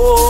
Oh.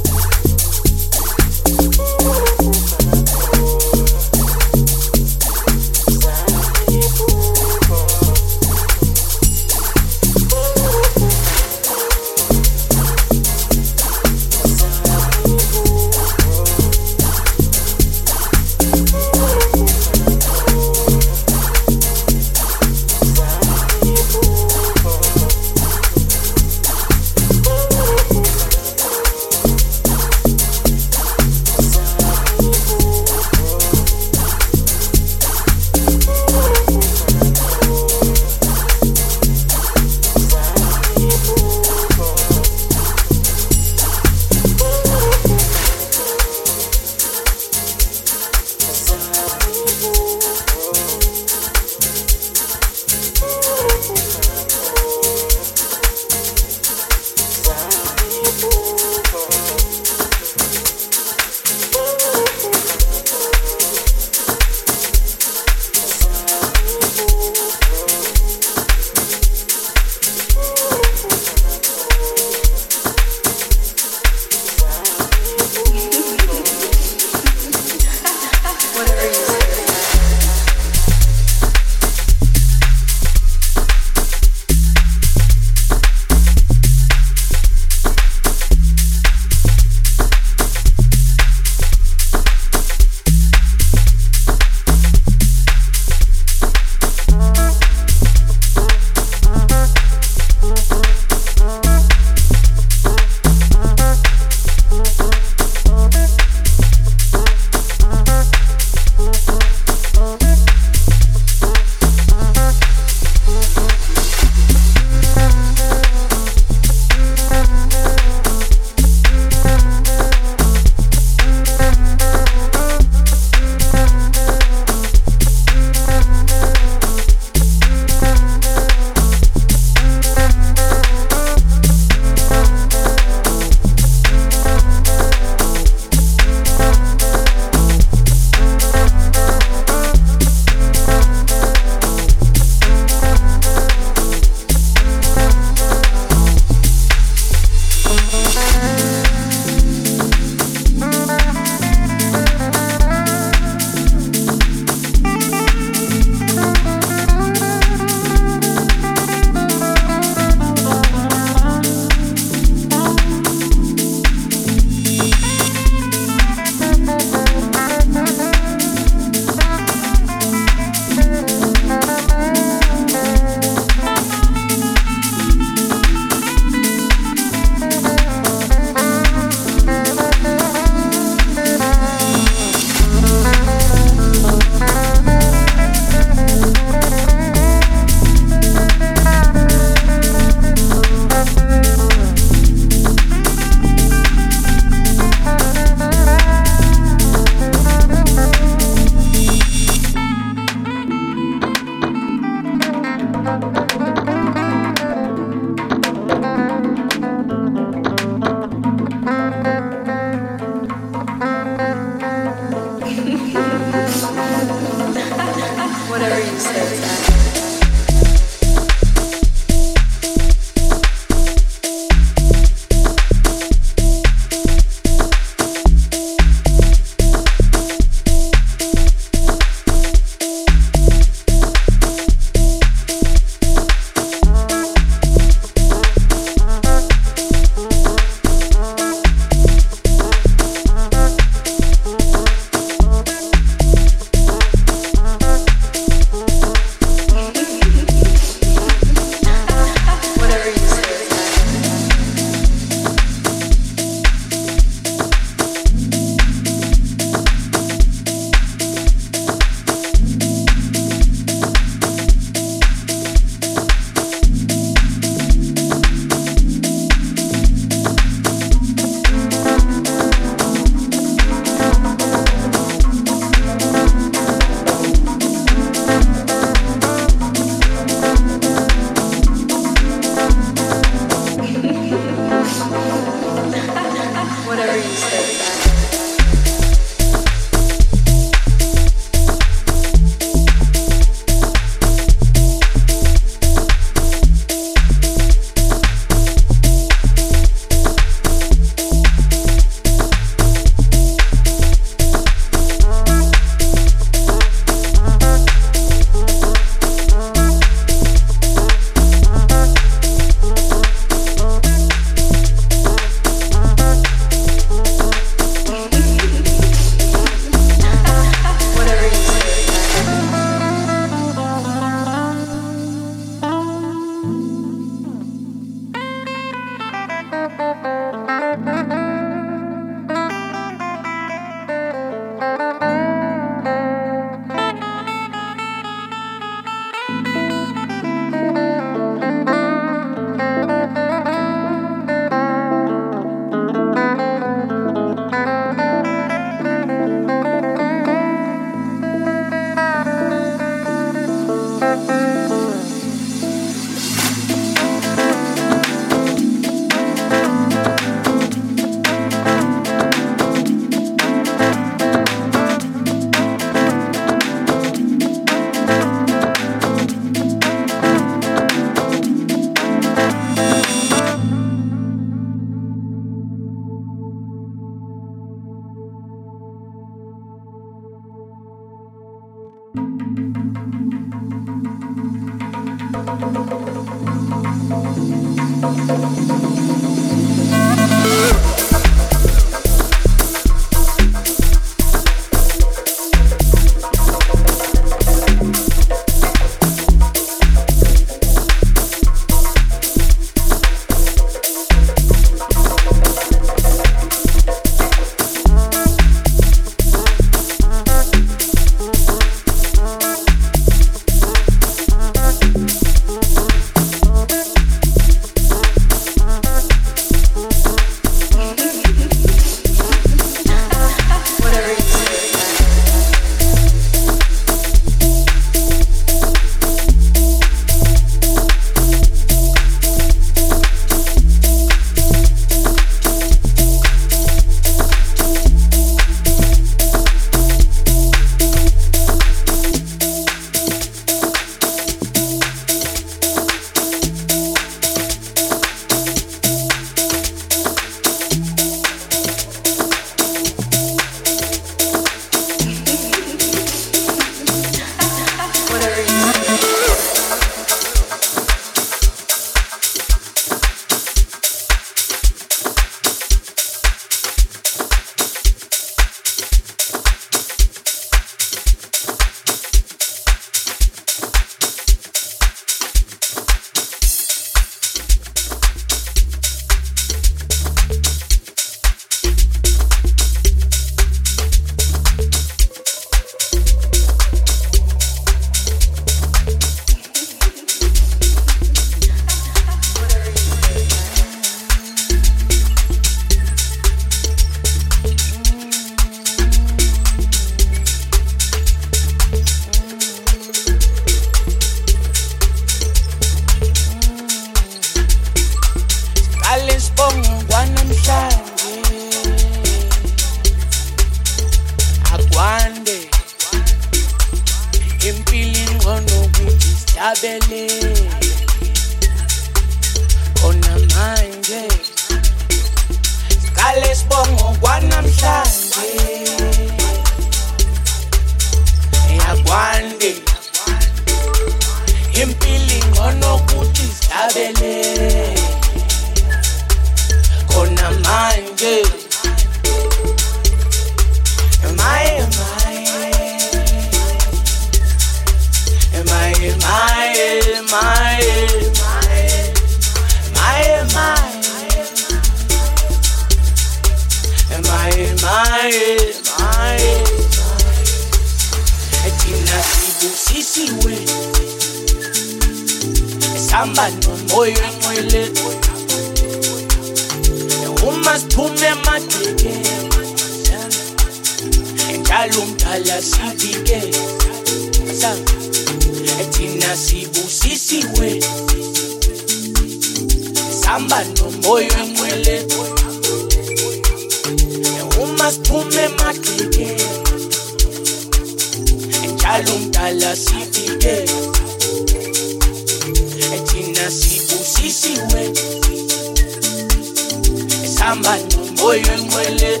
kamba moyeni mwele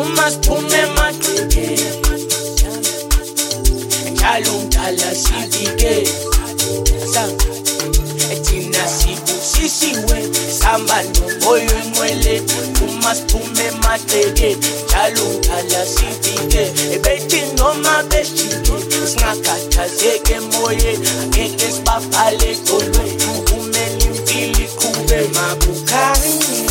umasiphume emadleke njalo mdala silike thina sibusisiwe sihamba nomoya onqwele umasiphume emadleke njalo mdala silike ebethi noma beshike singakhathazeki emoyeni angeke sibabhale kolwethu lapha emakukhanye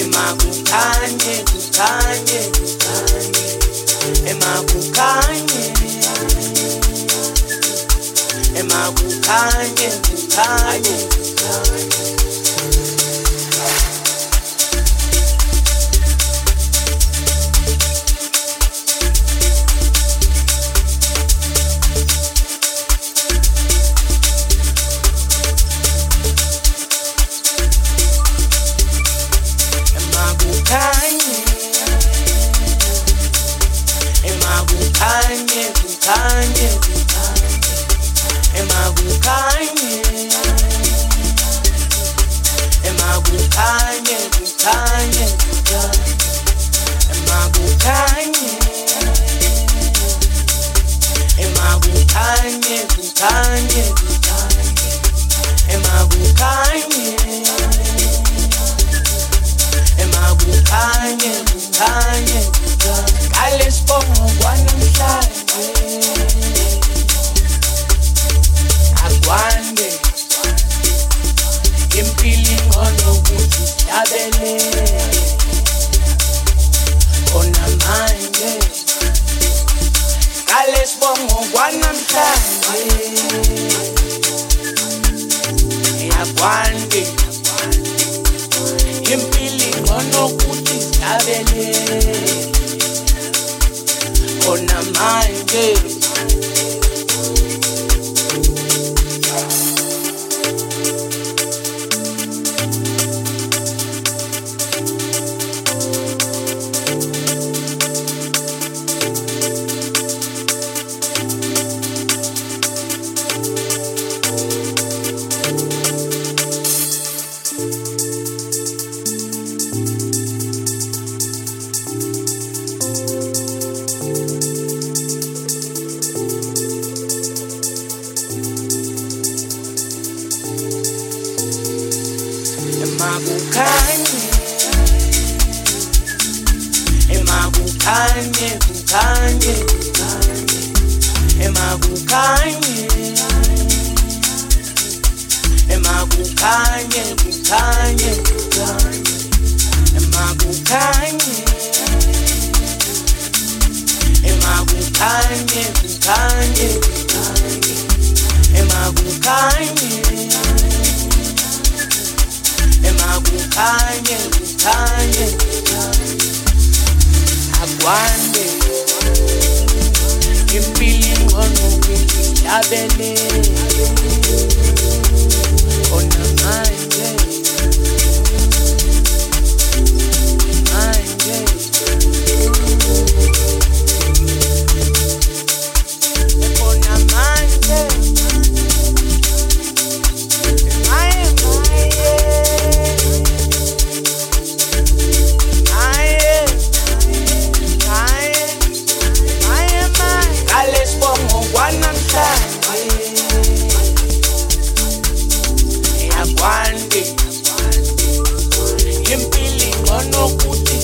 emakukhanye kukhanye kukhanye emakukhanye emakukhanye kukhanye kukhanye Am I good Kanye? Am I one side him feeling on a way to Yabele. On a mind, Kales for more one and time. Yeah, one day. Him feeling on a good Yabele. On a mind, impilo ingcono ukuthi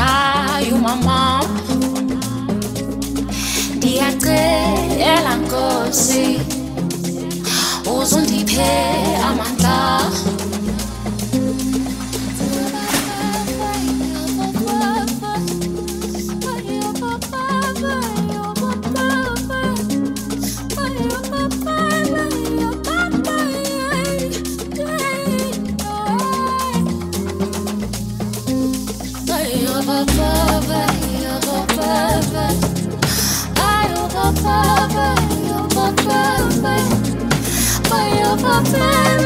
akufunayo umamam ndiyacela nkosi. Uzundiphe amandla nothing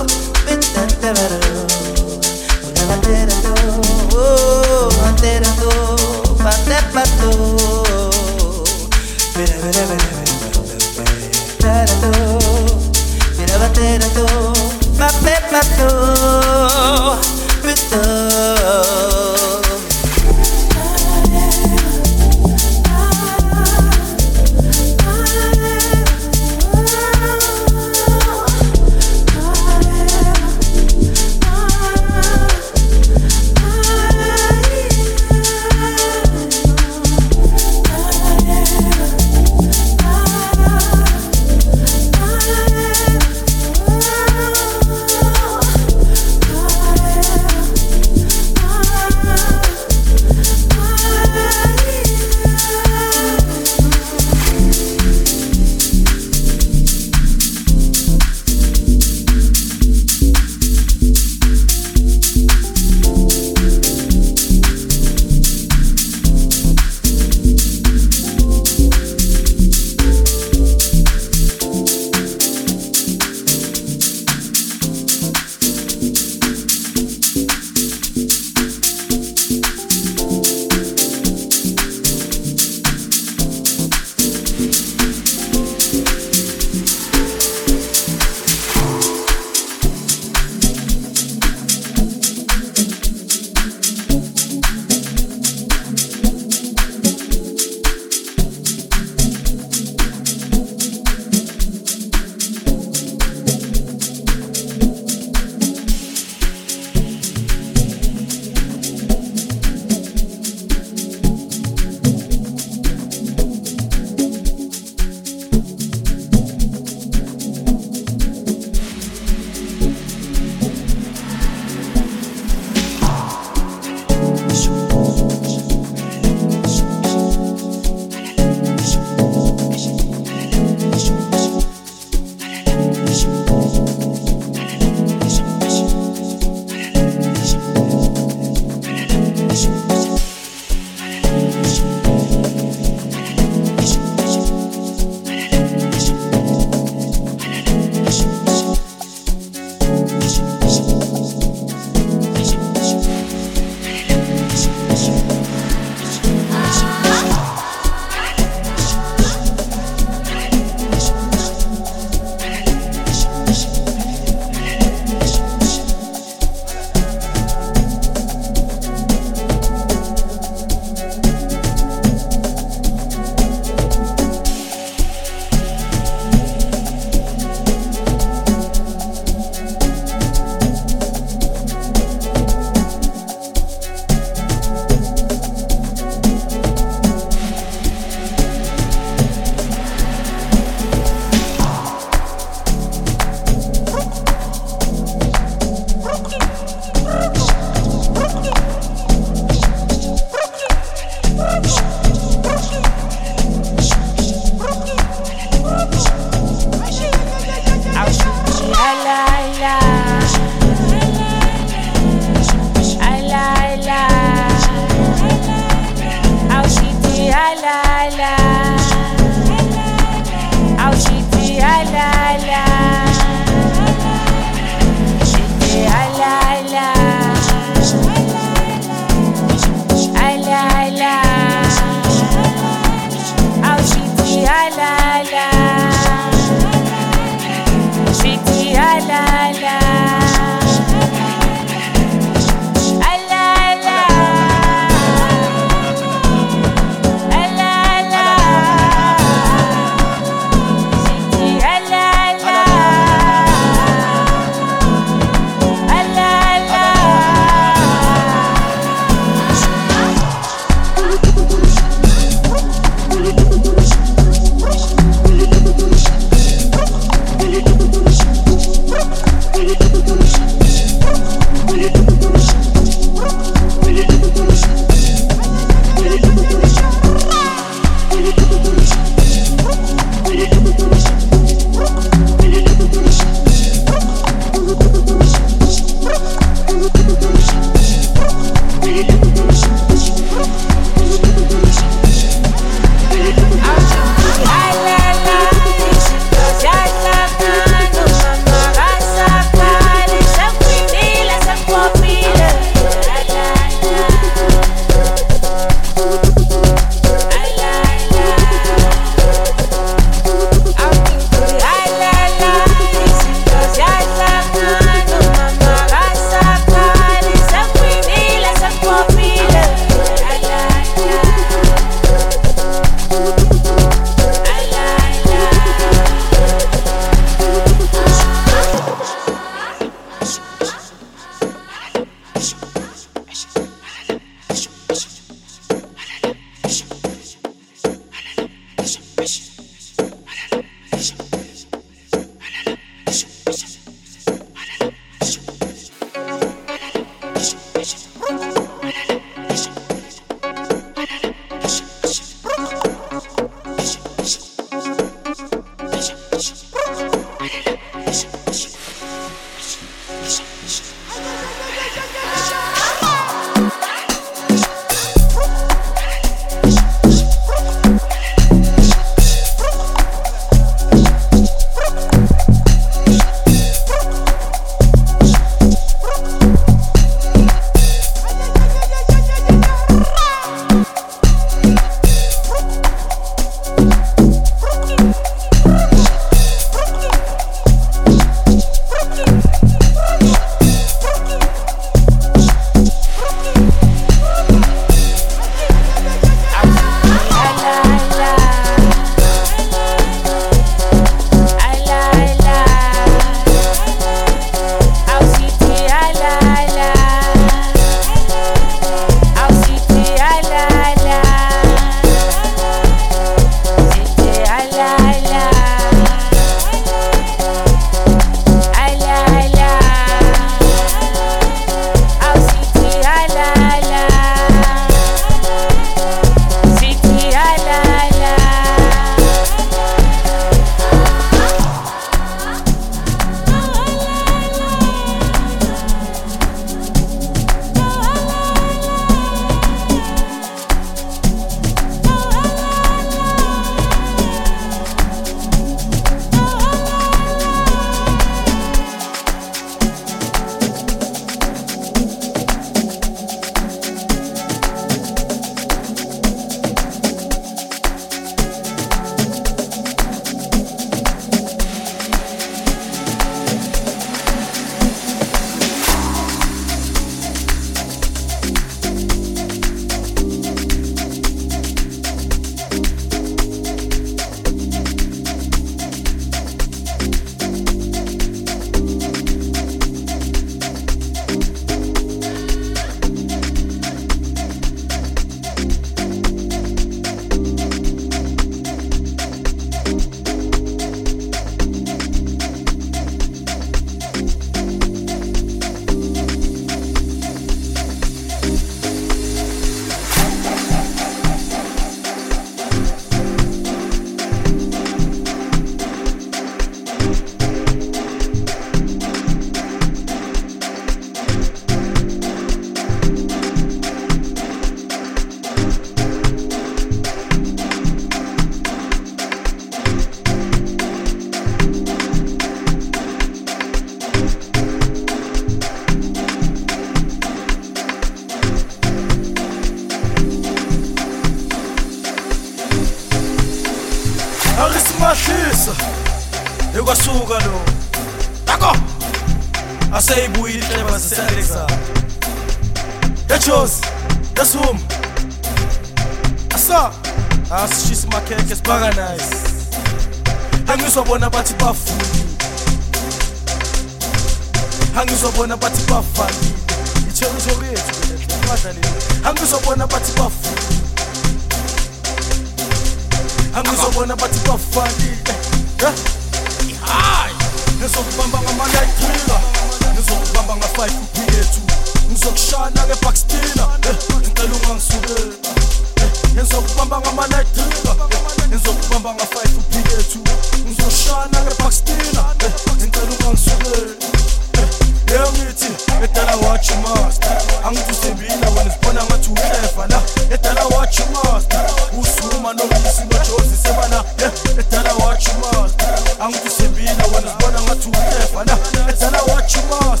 tana watch mas an ku sabina wani zbana matu ne fana tana watch mas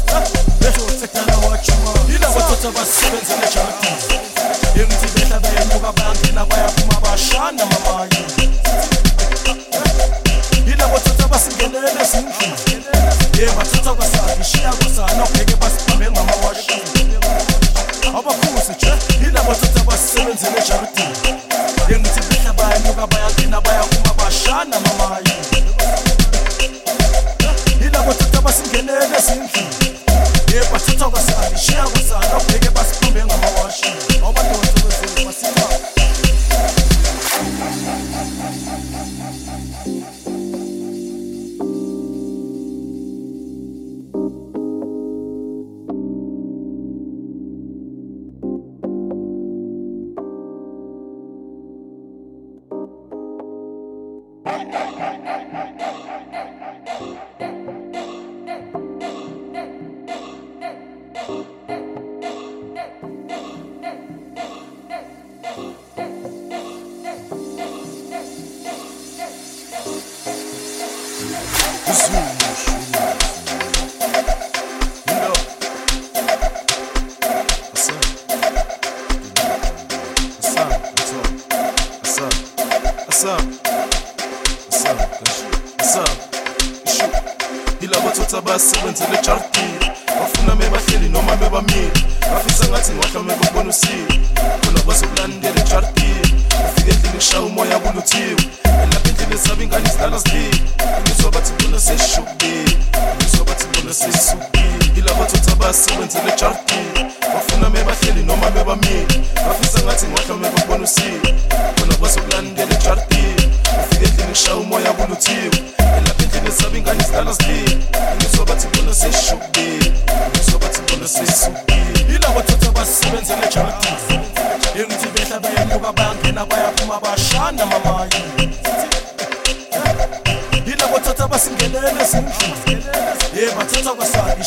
tana watch mas ina wata ta basu benzina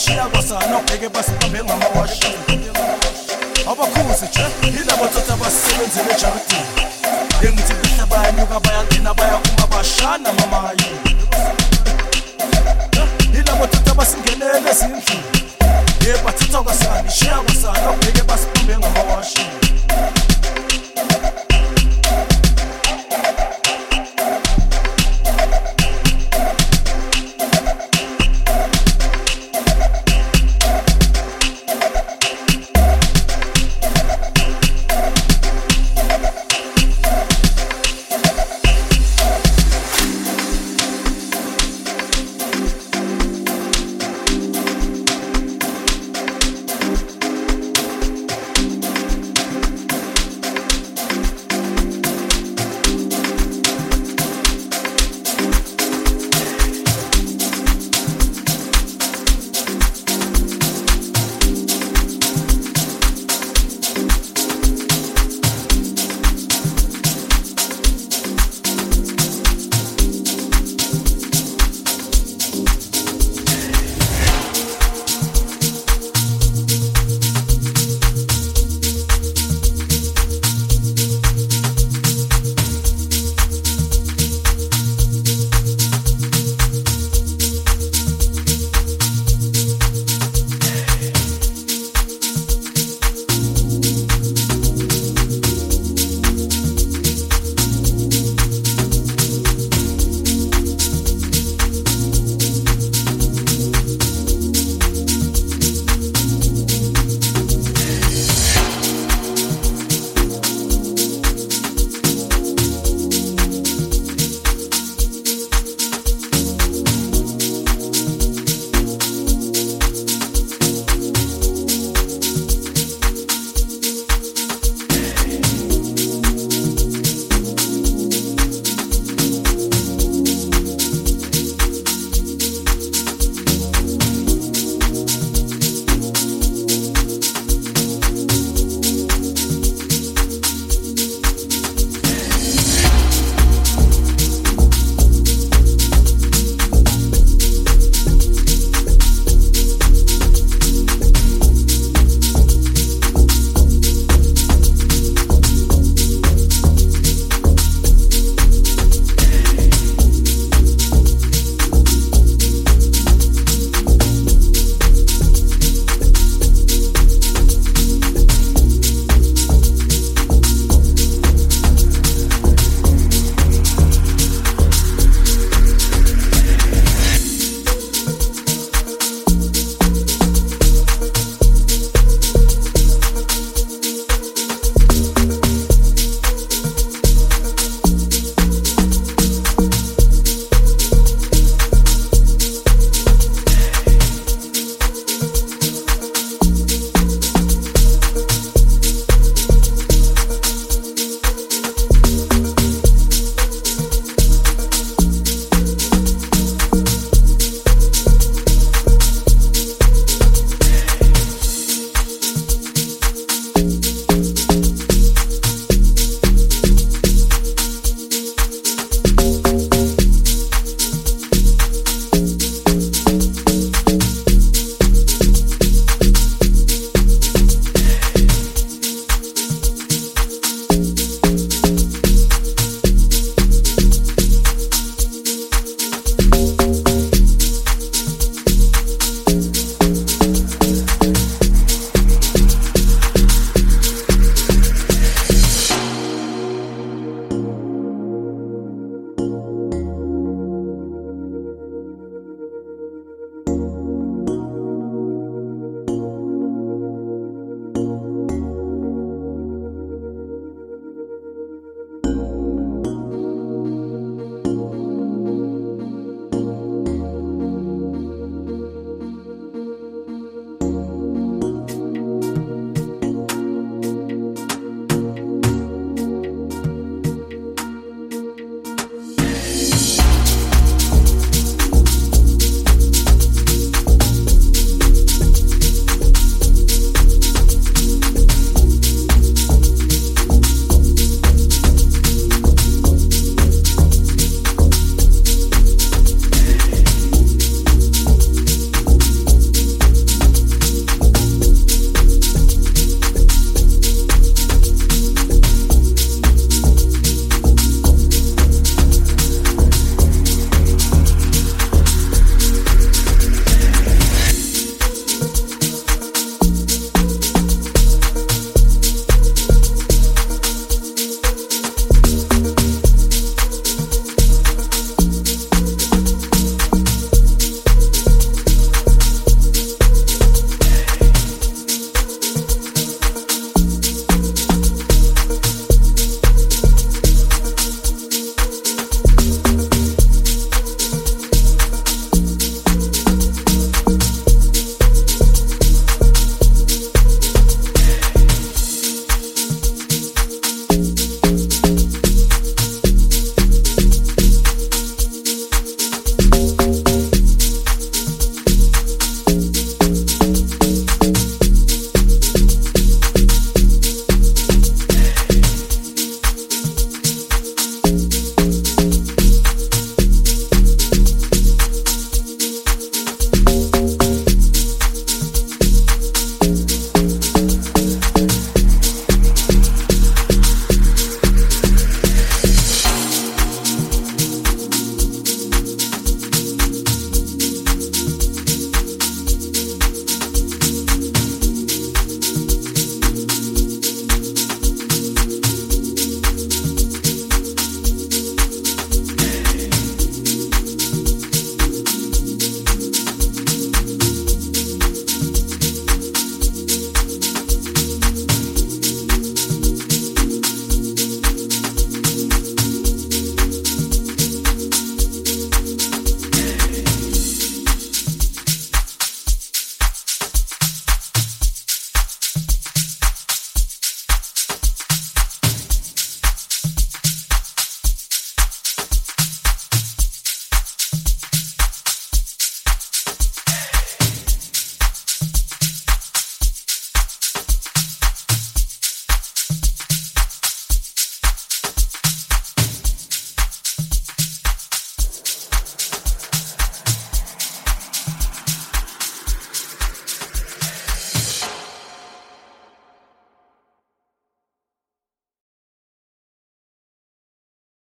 shirabasa nobheke basibambe ngamawashi abakhuzi nje yilabathatha basisebenzele ejaridini bengithi bihle bayanyuka bayangena bayaphuma bashana mamayi yilabathatha basingenele ezindlini yebathatha kwasani shiya